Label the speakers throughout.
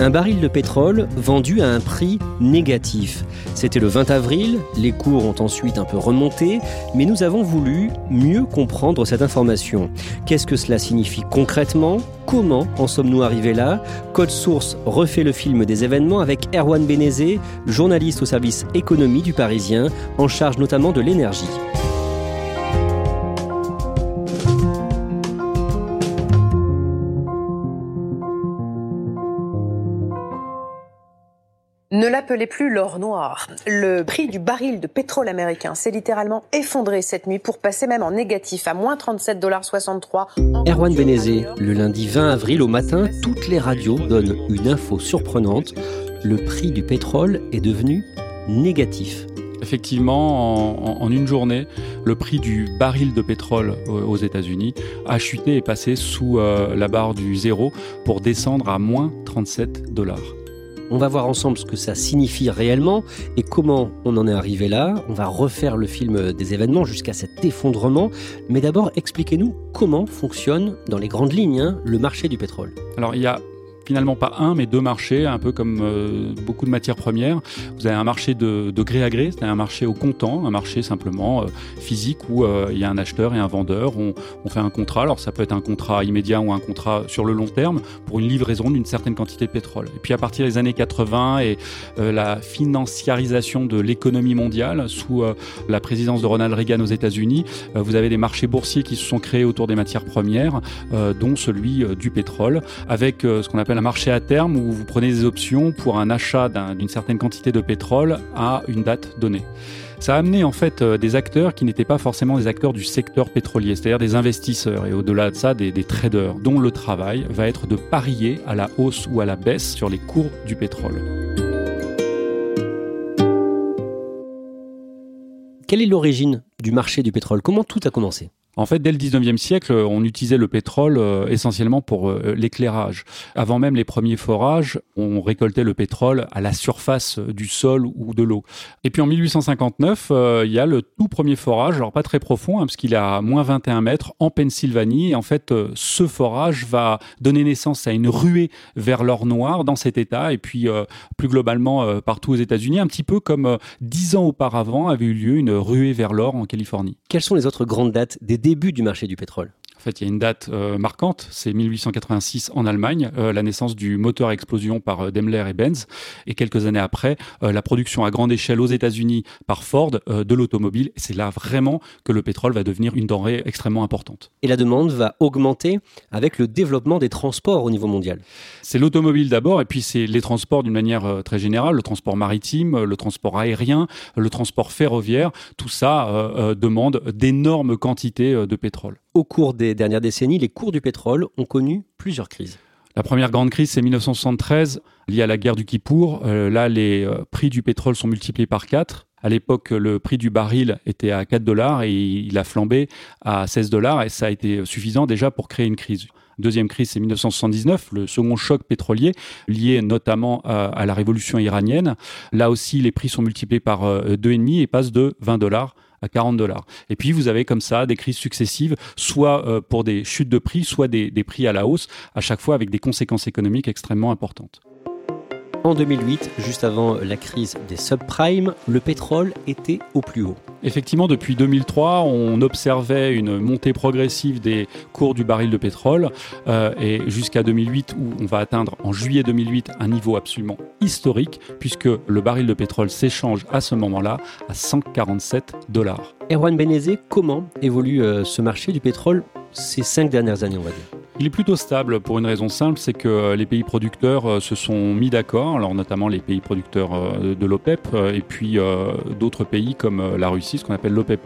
Speaker 1: Un baril de pétrole vendu à un prix négatif. C'était le 20 avril, les cours ont ensuite un peu remonté, mais nous avons voulu mieux comprendre cette information. Qu'est-ce que cela signifie concrètement? Comment en sommes-nous arrivés là? Code Source refait le film des événements avec Erwan Benezé, journaliste au service économie du Parisien, en charge notamment de l'énergie.
Speaker 2: L'appelez plus l'or noir. Le prix du baril de pétrole américain s'est littéralement effondré cette nuit pour passer même en négatif à moins 37,63
Speaker 1: Erwan Benezé, le lundi 20 avril au matin, toutes les radios donnent une info surprenante. Le prix du pétrole est devenu négatif.
Speaker 3: Effectivement, en, une journée, le prix du baril de pétrole aux États-Unis a chuté et passé sous euh, la barre du zéro pour descendre à moins 37 dollars.
Speaker 1: On va voir ensemble ce que ça signifie réellement et comment on en est arrivé là. On va refaire le film des événements jusqu'à cet effondrement. Mais d'abord, expliquez-nous comment fonctionne dans les grandes lignes hein, le marché du pétrole.
Speaker 3: Alors il y a finalement pas un, mais deux marchés, un peu comme euh, beaucoup de matières premières. Vous avez un marché de, gré à gré, c'est un marché au comptant, un marché simplement euh, physique où euh, il y a un acheteur et un vendeur. On, fait un contrat, alors ça peut être un contrat immédiat ou un contrat sur le long terme pour une livraison d'une certaine quantité de pétrole. Et puis à partir des années 80 et la financiarisation de l'économie mondiale sous la présidence de Ronald Reagan aux États-Unis, vous avez des marchés boursiers qui se sont créés autour des matières premières, dont celui du pétrole, avec ce qu'on appelle un marché à terme où vous prenez des options pour un achat d'une certaine quantité de pétrole à une date donnée. Ça a amené en fait euh, des acteurs qui n'étaient pas forcément des acteurs du secteur pétrolier, c'est-à-dire des investisseurs et au-delà de ça des, des traders dont le travail va être de parier à la hausse ou à la baisse sur les cours du pétrole.
Speaker 1: Quelle est l'origine du marché du pétrole? Comment tout a commencé?
Speaker 3: En fait, dès le 19e siècle, on utilisait le pétrole euh, essentiellement pour euh, l'éclairage. Avant même les premiers forages, on récoltait le pétrole à la surface du sol ou de l'eau. Et puis en 1859, euh, il y a le tout premier forage, alors pas très profond, hein, parce qu'il est à moins 21 mètres, en Pennsylvanie. Et en fait, ce forage va donner naissance à une ruée vers l'or noir dans cet État, et puis plus globalement partout aux États-Unis, un petit peu comme dix ans auparavant avait eu lieu une ruée vers l'or en Californie.
Speaker 1: Quelles sont les autres grandes dates des début du marché du pétrole
Speaker 3: fait, il y a une date euh, marquante, c'est 1886 en Allemagne, euh, la naissance du moteur à explosion par euh, Daimler et Benz, et quelques années après, la production à grande échelle aux États-Unis par Ford de l'automobile. C'est là vraiment que le pétrole va devenir une denrée extrêmement importante.
Speaker 1: Et la demande va augmenter avec le développement des transports au niveau mondial.
Speaker 3: C'est l'automobile d'abord, et puis c'est les transports d'une manière très générale, le transport maritime, le transport aérien, le transport ferroviaire. Tout ça demande d'énormes quantités de pétrole.
Speaker 1: Au cours des dernières décennies, les cours du pétrole ont connu plusieurs crises.
Speaker 3: La première grande crise, c'est 1973, liée à la guerre du Kippour. Euh, là, les euh, prix du pétrole sont multipliés par 4. À l'époque, le prix du baril était à 4 dollars et il a flambé à 16 dollars et ça a été suffisant déjà pour créer une crise. Deuxième crise, c'est 1979, le second choc pétrolier, lié notamment à, la révolution iranienne. Là aussi, les prix sont multipliés par 2,5 euh, et passent de 20 dollars à 40 dollars. Et puis vous avez comme ça des crises successives, soit euh, pour des chutes de prix, soit des, des prix à la hausse, à chaque fois avec des conséquences économiques extrêmement importantes.
Speaker 1: En 2008, juste avant la crise des subprimes, le pétrole était au plus haut.
Speaker 3: Effectivement, depuis 2003, on observait une montée progressive des cours du baril de pétrole euh, et jusqu'à 2008 où on va atteindre en juillet 2008 un niveau absolument historique puisque le baril de pétrole s'échange à ce moment-là à 147 dollars.
Speaker 1: Erwan Benezé, comment évolue euh, ce marché du pétrole ces cinq dernières années,
Speaker 3: il est plutôt stable pour une raison simple, c'est que les pays producteurs euh, se sont mis d'accord, alors notamment les pays producteurs euh, de l'OPEP euh, et puis d'autres pays comme la Russie, ce qu'on appelle l'OPEP+.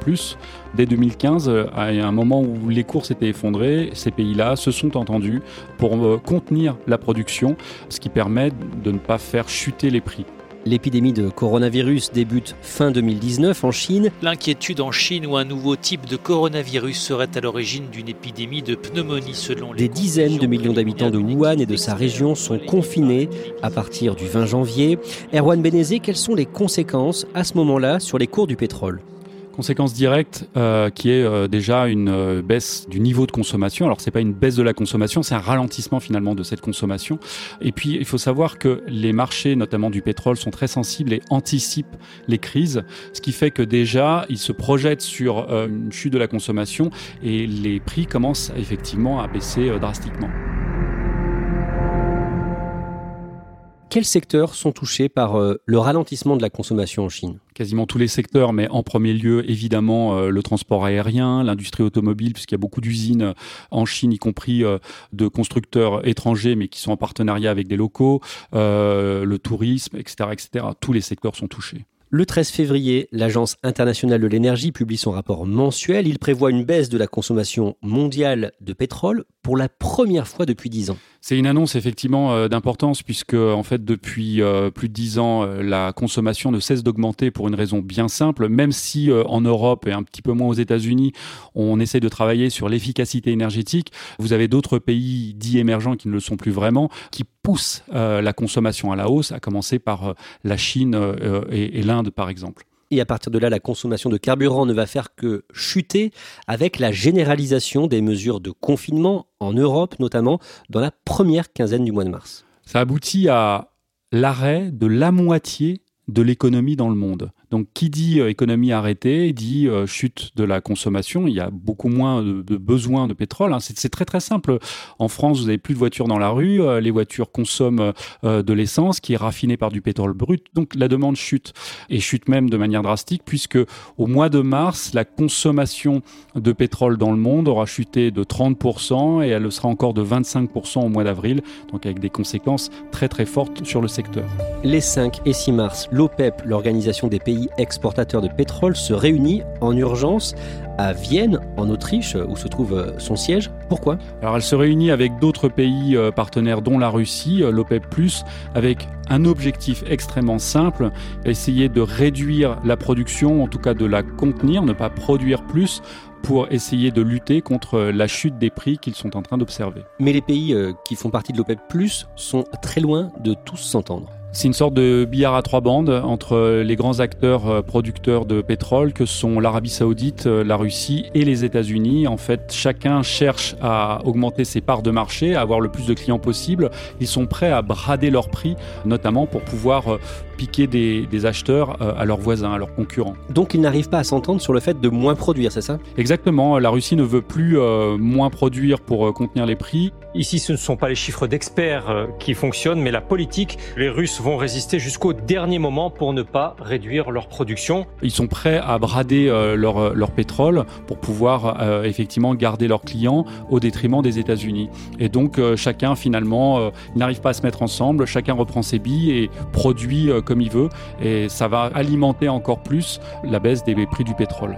Speaker 3: Dès 2015, à un moment où les cours s'étaient effondrés, ces pays-là se sont entendus pour contenir la production, ce qui permet de ne pas faire chuter les prix.
Speaker 1: L'épidémie de coronavirus débute fin 2019 en Chine.
Speaker 4: L'inquiétude en Chine où un nouveau type de coronavirus serait à l'origine d'une épidémie de pneumonie selon
Speaker 1: les Des dizaines de millions d'habitants de Wuhan et de sa région sont confinés à partir du 20 janvier. Erwan Benezé, quelles sont les conséquences à ce moment-là sur les cours du pétrole?
Speaker 3: Conséquence directe euh, qui est euh, déjà une euh, baisse du niveau de consommation. Alors c'est pas une baisse de la consommation, c'est un ralentissement finalement de cette consommation. Et puis il faut savoir que les marchés, notamment du pétrole, sont très sensibles et anticipent les crises, ce qui fait que déjà ils se projettent sur une chute de la consommation et les prix commencent effectivement à baisser drastiquement.
Speaker 1: Quels secteurs sont touchés par le ralentissement de la consommation en Chine?
Speaker 3: Quasiment tous les secteurs, mais en premier lieu, évidemment, euh, le transport aérien, l'industrie automobile, puisqu'il y a beaucoup d'usines euh, en Chine, y compris euh, de constructeurs étrangers, mais qui sont en partenariat avec des locaux, le tourisme, etc., etc. Tous les secteurs sont touchés.
Speaker 1: Le 13 février, l'Agence internationale de l'énergie publie son rapport mensuel. Il prévoit une baisse de la consommation mondiale de pétrole pour la première fois depuis 10 ans.
Speaker 3: C'est une annonce effectivement euh, d'importance puisque en fait depuis euh, plus de 10 ans euh, la consommation ne cesse d'augmenter pour une raison bien simple. Même si en Europe et un petit peu moins aux États-Unis on essaie de travailler sur l'efficacité énergétique, vous avez d'autres pays dits émergents qui ne le sont plus vraiment, qui poussent la consommation à la hausse, à commencer par la Chine et l'Inde par exemple.
Speaker 1: Et à partir de là, la consommation de carburant ne va faire que chuter avec la généralisation des mesures de confinement en Europe, notamment dans la première quinzaine du mois de mars.
Speaker 3: Ça aboutit à l'arrêt de la moitié de l'économie dans le monde. Donc, qui dit euh, économie arrêtée dit euh, chute de la consommation. Il y a beaucoup moins de, de besoin de pétrole. Hein. C'est très très simple. En France, vous n'avez plus de voitures dans la rue. Euh, les voitures consomment de l'essence qui est raffinée par du pétrole brut. Donc, la demande chute et chute même de manière drastique puisque au mois de mars, la consommation de pétrole dans le monde aura chuté de 30% et elle sera encore de 25% au mois d'avril. Donc, avec des conséquences très très fortes sur le secteur.
Speaker 1: Les 5 et 6 mars, l'OPEP, l'organisation des pays exportateur de pétrole, se réunit en urgence à Vienne, en Autriche, où se trouve euh, son siège. Pourquoi?
Speaker 3: Alors elle se réunit avec d'autres pays euh, partenaires, dont la Russie, euh, l'OPEP, avec un objectif extrêmement simple, essayer de réduire la production, en tout cas de la contenir, ne pas produire plus pour essayer de lutter contre la chute des prix qu'ils sont en train d'observer.
Speaker 1: Mais les pays qui font partie de l'OPEP, sont très loin de tous s'entendre.
Speaker 3: C'est une sorte de billard à trois bandes entre les grands acteurs euh, producteurs de pétrole que sont l'Arabie saoudite, euh, la Russie et les États-Unis. En fait, chacun cherche à augmenter ses parts de marché, à avoir le plus de clients possible. Ils sont prêts à brader leurs prix, notamment pour pouvoir euh, piquer des, acheteurs à leurs voisins, à leurs concurrents.
Speaker 1: Donc ils n'arrivent pas à s'entendre sur le fait de moins produire, c'est ça?
Speaker 3: Exactement. La Russie ne veut plus moins produire pour contenir les prix.
Speaker 5: Ici, ce ne sont pas les chiffres d'experts qui fonctionnent, mais la politique. Les Russes vont résister jusqu'au dernier moment pour ne pas réduire leur production.
Speaker 3: Ils sont prêts à brader euh, leur, leur, pétrole pour pouvoir euh, effectivement garder leurs clients au détriment des États-Unis. Et donc euh, chacun finalement n'arrive pas à se mettre ensemble, chacun reprend ses billes et produit comme il veut et ça va alimenter encore plus la baisse des prix du pétrole.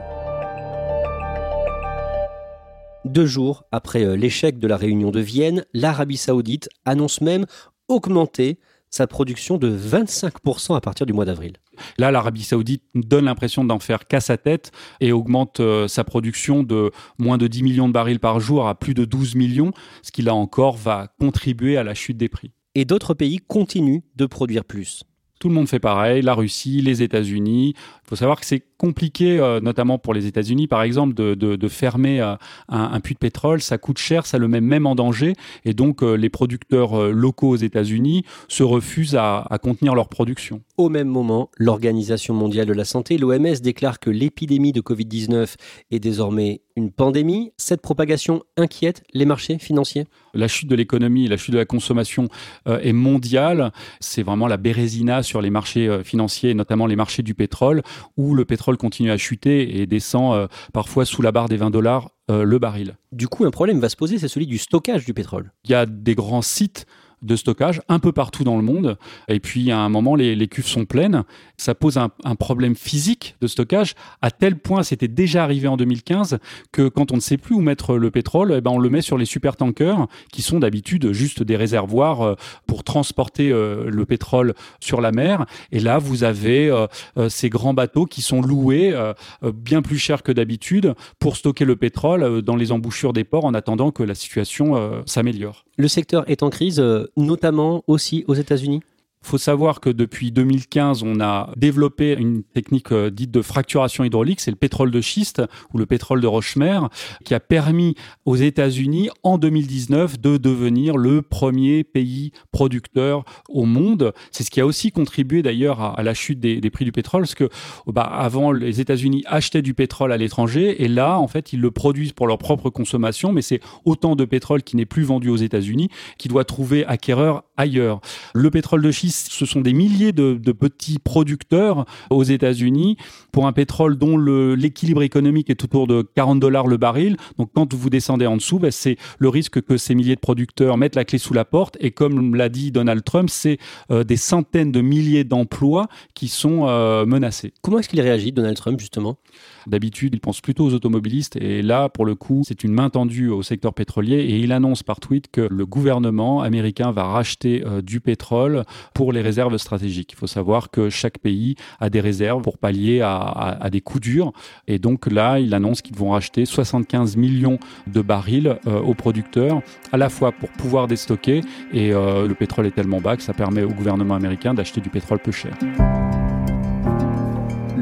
Speaker 1: Deux jours après l'échec de la réunion de Vienne, l'Arabie saoudite annonce même augmenter sa production de 25% à partir du mois d'avril.
Speaker 3: Là, l'Arabie saoudite donne l'impression d'en faire qu'à sa tête et augmente euh, sa production de moins de 10 millions de barils par jour à plus de 12 millions, ce qui là encore va contribuer à la chute des prix.
Speaker 1: Et d'autres pays continuent de produire plus.
Speaker 3: Tout le monde fait pareil, la Russie, les États-Unis. Il faut savoir que c'est compliqué, euh, notamment pour les États-Unis, par exemple, de, de, de fermer euh, un, un, puits de pétrole. Ça coûte cher, ça le met même en danger. Et donc, euh, les producteurs locaux aux États-Unis se refusent à, à contenir leur production.
Speaker 1: Au même moment, l'Organisation mondiale de la santé, l'OMS, déclare que l'épidémie de Covid-19 est désormais une pandémie. Cette propagation inquiète les marchés financiers?
Speaker 3: La chute de l'économie, la chute de la consommation euh, est mondiale. C'est vraiment la bérésina sur les marchés euh, financiers, notamment les marchés du pétrole, où le pétrole continue à chuter et descend euh, parfois sous la barre des 20 dollars euh, le baril.
Speaker 1: Du coup, un problème va se poser, c'est celui du stockage du pétrole.
Speaker 3: Il y a des grands sites de stockage un peu partout dans le monde. Et puis, à un moment, les, cuves sont pleines. Ça pose un, un, problème physique de stockage, à tel point, c'était déjà arrivé en 2015, que quand on ne sait plus où mettre le pétrole, eh ben, on le met sur les supertankers, qui sont d'habitude juste des réservoirs euh, pour transporter euh, le pétrole sur la mer. Et là, vous avez euh, ces grands bateaux qui sont loués bien plus cher que d'habitude pour stocker le pétrole dans les embouchures des ports en attendant que la situation s'améliore.
Speaker 1: Le secteur est en crise notamment aussi aux États-Unis?
Speaker 3: Faut savoir que depuis 2015, on a développé une technique euh, dite de fracturation hydraulique, c'est le pétrole de schiste ou le pétrole de roche-mer, qui a permis aux États-Unis en 2019 de devenir le premier pays producteur au monde. C'est ce qui a aussi contribué d'ailleurs à, la chute des, des, prix du pétrole, parce que bah, avant les États-Unis achetaient du pétrole à l'étranger et là, en fait, ils le produisent pour leur propre consommation, mais c'est autant de pétrole qui n'est plus vendu aux États-Unis qui doit trouver acquéreur ailleurs. Le pétrole de schiste ce sont des milliers de, petits producteurs aux États-Unis pour un pétrole dont l'équilibre économique est autour de 40 dollars le baril. Donc quand vous descendez en dessous, ben, c'est le risque que ces milliers de producteurs mettent la clé sous la porte. Et comme l'a dit Donald Trump, c'est euh, des centaines de milliers d'emplois qui sont euh, menacés.
Speaker 1: Comment est-ce qu'il réagit, Donald Trump, justement?
Speaker 3: D'habitude, il pense plutôt aux automobilistes et là, pour le coup, c'est une main tendue au secteur pétrolier et il annonce par tweet que le gouvernement américain va racheter euh, du pétrole pour les réserves stratégiques. Il faut savoir que chaque pays a des réserves pour pallier à, des coups durs et donc là, il annonce qu'ils vont racheter 75 millions de barils euh, aux producteurs, à la fois pour pouvoir déstocker et euh, le pétrole est tellement bas que ça permet au gouvernement américain d'acheter du pétrole peu cher.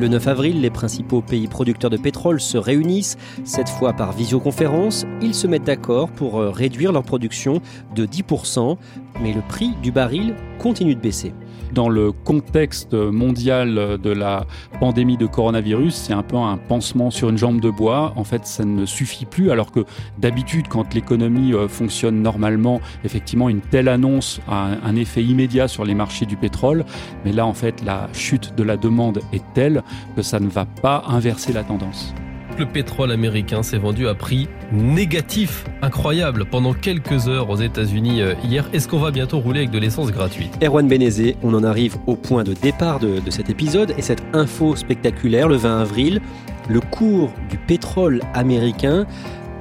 Speaker 1: Le 9 avril, les principaux pays producteurs de pétrole se réunissent, cette fois par visioconférence. Ils se mettent d'accord pour euh, réduire leur production de 10%, mais le prix du baril continue de baisser
Speaker 3: dans le contexte mondial de la pandémie de coronavirus, c'est un peu un pansement sur une jambe de bois. En fait, ça ne suffit plus, alors que d'habitude, quand l'économie euh, fonctionne normalement, effectivement, une telle annonce a un effet immédiat sur les marchés du pétrole. Mais là, en fait, la chute de la demande est telle que ça ne va pas inverser la tendance
Speaker 6: le pétrole américain s'est vendu à prix négatif, incroyable, pendant quelques heures aux États-Unis hier. Est-ce qu'on va bientôt rouler avec de l'essence gratuite?
Speaker 1: Erwan Benezé, on en arrive au point de départ de, de, cet épisode et cette info spectaculaire le 20 avril, le cours du pétrole américain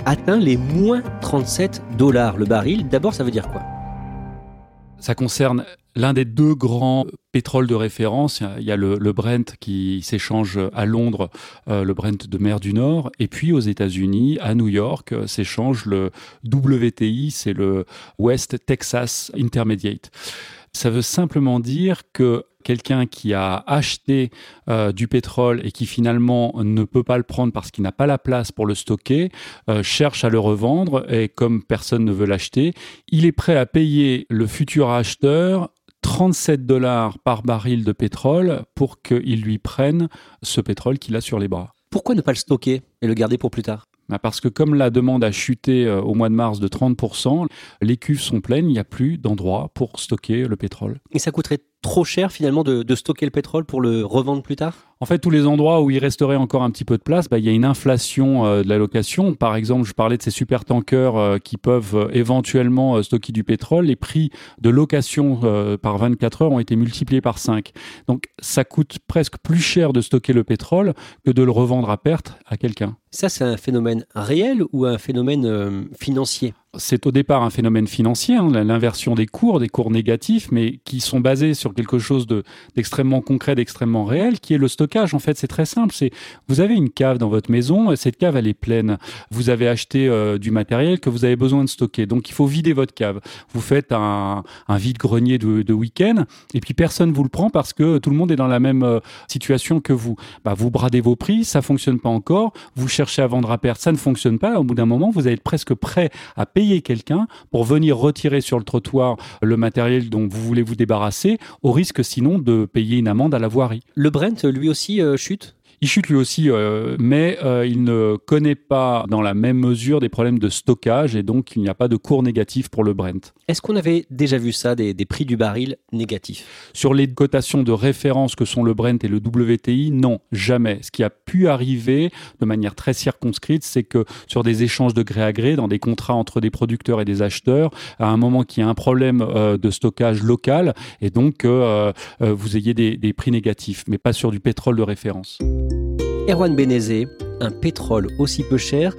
Speaker 1: atteint les moins 37 dollars le baril. D'abord, ça veut dire quoi?
Speaker 3: Ça concerne l'un des deux grands pétroles de référence. Il y a le, Brent qui s'échange à Londres, euh, le Brent de mer du Nord, et puis aux États-Unis, à New York, euh, s'échange le WTI, c'est le West Texas Intermediate. Ça veut simplement dire que quelqu'un qui a acheté euh, du pétrole et qui finalement ne peut pas le prendre parce qu'il n'a pas la place pour le stocker, cherche à le revendre et comme personne ne veut l'acheter, il est prêt à payer le futur acheteur 37 dollars par baril de pétrole pour qu'il lui prenne ce pétrole qu'il a sur les bras.
Speaker 1: Pourquoi ne pas le stocker et le garder pour plus tard?
Speaker 3: Bah, parce que comme la demande a chuté euh, au mois de mars de 30%, les cuves sont pleines, il n'y a plus d'endroit pour stocker le pétrole.
Speaker 1: Et ça coûterait trop cher finalement de, de, stocker le pétrole pour le revendre plus tard?
Speaker 3: En fait, tous les endroits où il resterait encore un petit peu de place, bah, il y a une inflation euh, de la location. Par exemple, je parlais de ces super tankers euh, qui peuvent euh, éventuellement stocker du pétrole. Les prix de location par 24 heures ont été multipliés par 5. Donc, ça coûte presque plus cher de stocker le pétrole que de le revendre à perte à quelqu'un.
Speaker 1: Ça, c'est un phénomène réel ou un phénomène financier?
Speaker 3: C'est au départ un phénomène financier, hein, l'inversion des cours, des cours négatifs, mais qui sont basés sur quelque chose d'extrêmement concret, d'extrêmement réel, qui est le stockage. En fait, c'est très simple. C'est vous avez une cave dans votre maison, cette cave elle est pleine. Vous avez acheté euh, du matériel que vous avez besoin de stocker, donc il faut vider votre cave. Vous faites un, un vide grenier de, de week-end, et puis personne vous le prend parce que tout le monde est dans la même euh, situation que vous. Bah, vous bradez vos prix, ça fonctionne pas encore. Vous cherchez à vendre à perte, ça ne fonctionne pas. Au bout d'un moment, vous être presque prêt à payer payer quelqu'un pour venir retirer sur le trottoir le matériel dont vous voulez vous débarrasser, au risque sinon de payer une amende à la voirie.
Speaker 1: Le Brent, lui aussi, euh, chute?
Speaker 3: Il chute lui aussi, euh, mais euh, il ne connaît pas dans la même mesure des problèmes de stockage et donc il n'y a pas de cours négatif pour le Brent.
Speaker 1: Est-ce qu'on avait déjà vu ça, des, prix du baril négatifs?
Speaker 3: Sur les cotations de référence que sont le Brent et le WTI, non, jamais. Ce qui a pu arriver de manière très circonscrite, c'est que sur des échanges de gré à gré, dans des contrats entre des producteurs et des acheteurs, à un moment qu'il y a un problème euh, de stockage local et donc vous ayez des, des prix négatifs, mais pas sur du pétrole de référence.
Speaker 1: Erwan Benezé, un pétrole aussi peu cher,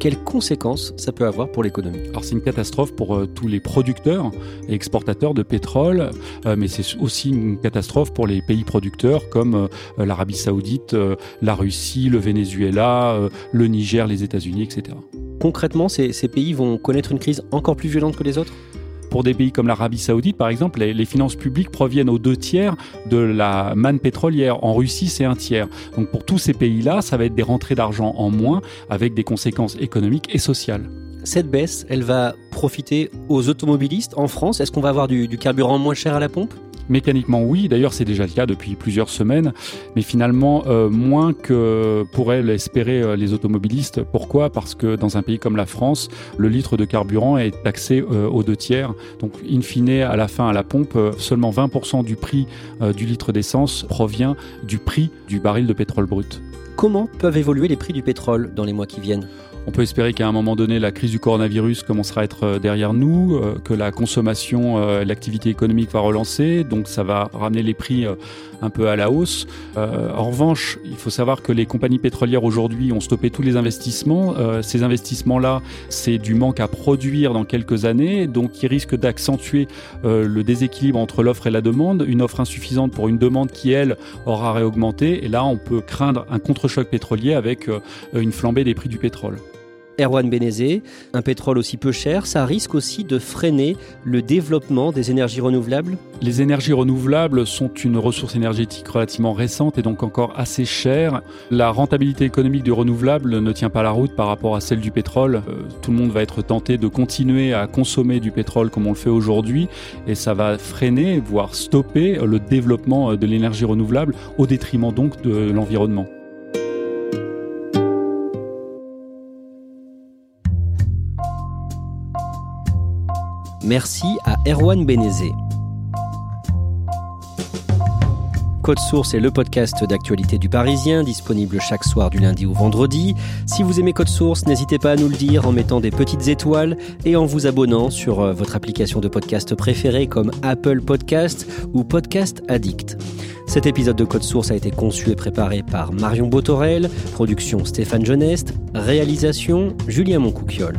Speaker 1: quelles conséquences ça peut avoir pour l'économie?
Speaker 3: Alors c'est une catastrophe pour euh, tous les producteurs et exportateurs de pétrole, euh, mais c'est aussi une catastrophe pour les pays producteurs comme euh, l'Arabie saoudite, la Russie, le Venezuela, le Niger, les États-Unis, etc.
Speaker 1: Concrètement, ces pays vont connaître une crise encore plus violente que les autres?
Speaker 3: Pour des pays comme l'Arabie Saoudite, par exemple, les, finances publiques proviennent aux deux tiers de la manne pétrolière. En Russie, c'est un tiers. Donc pour tous ces pays-là, ça va être des rentrées d'argent en moins avec des conséquences économiques et sociales.
Speaker 1: Cette baisse, elle va profiter aux automobilistes en France? Est-ce qu'on va avoir du carburant moins cher à la pompe?
Speaker 3: Mécaniquement, oui. D'ailleurs, c'est déjà le cas depuis plusieurs semaines, mais finalement euh, moins que pourraient l'espérer euh, les automobilistes. Pourquoi? Parce que dans un pays comme la France, le litre de carburant est taxé euh, aux deux tiers. Donc, in fine, à la fin, à la pompe, seulement 20% du prix du litre d'essence provient du prix du baril de pétrole brut.
Speaker 1: Comment peuvent évoluer les prix du pétrole dans les mois qui viennent?
Speaker 3: On peut espérer qu'à un moment donné, la crise du coronavirus commencera à être euh, derrière nous, euh, que la consommation, euh, l'activité économique va relancer, donc ça va ramener les prix un peu à la hausse. en revanche, il faut savoir que les compagnies pétrolières aujourd'hui ont stoppé tous les investissements. ces investissements-là, c'est du manque à produire dans quelques années, donc ils risquent d'accentuer le déséquilibre entre l'offre et la demande, une offre insuffisante pour une demande qui, elle, aura réaugmenté. Et là, on peut craindre un contre-choc pétrolier avec une flambée des prix du pétrole.
Speaker 1: Erwan Benezé, un pétrole aussi peu cher, ça risque aussi de freiner le développement des énergies renouvelables?
Speaker 3: Les énergies renouvelables sont une ressource énergétique relativement récente et donc encore assez chère. La rentabilité économique du renouvelable ne tient pas la route par rapport à celle du pétrole. Euh, tout le monde va être tenté de continuer à consommer du pétrole comme on le fait aujourd'hui et ça va freiner, voire stopper le développement de l'énergie renouvelable au détriment donc de l'environnement.
Speaker 1: Merci à Erwan Benezé. Code Source est le podcast d'actualité du Parisien, disponible chaque soir du lundi au vendredi. Si vous aimez Code Source, n'hésitez pas à nous le dire en mettant des petites étoiles et en vous abonnant sur euh, votre application de podcast préférée comme Apple Podcast ou Podcast Addict. Cet épisode de Code Source a été conçu et préparé par Marion Botorel, production Stéphane Genest, réalisation Julien Moncouquiole.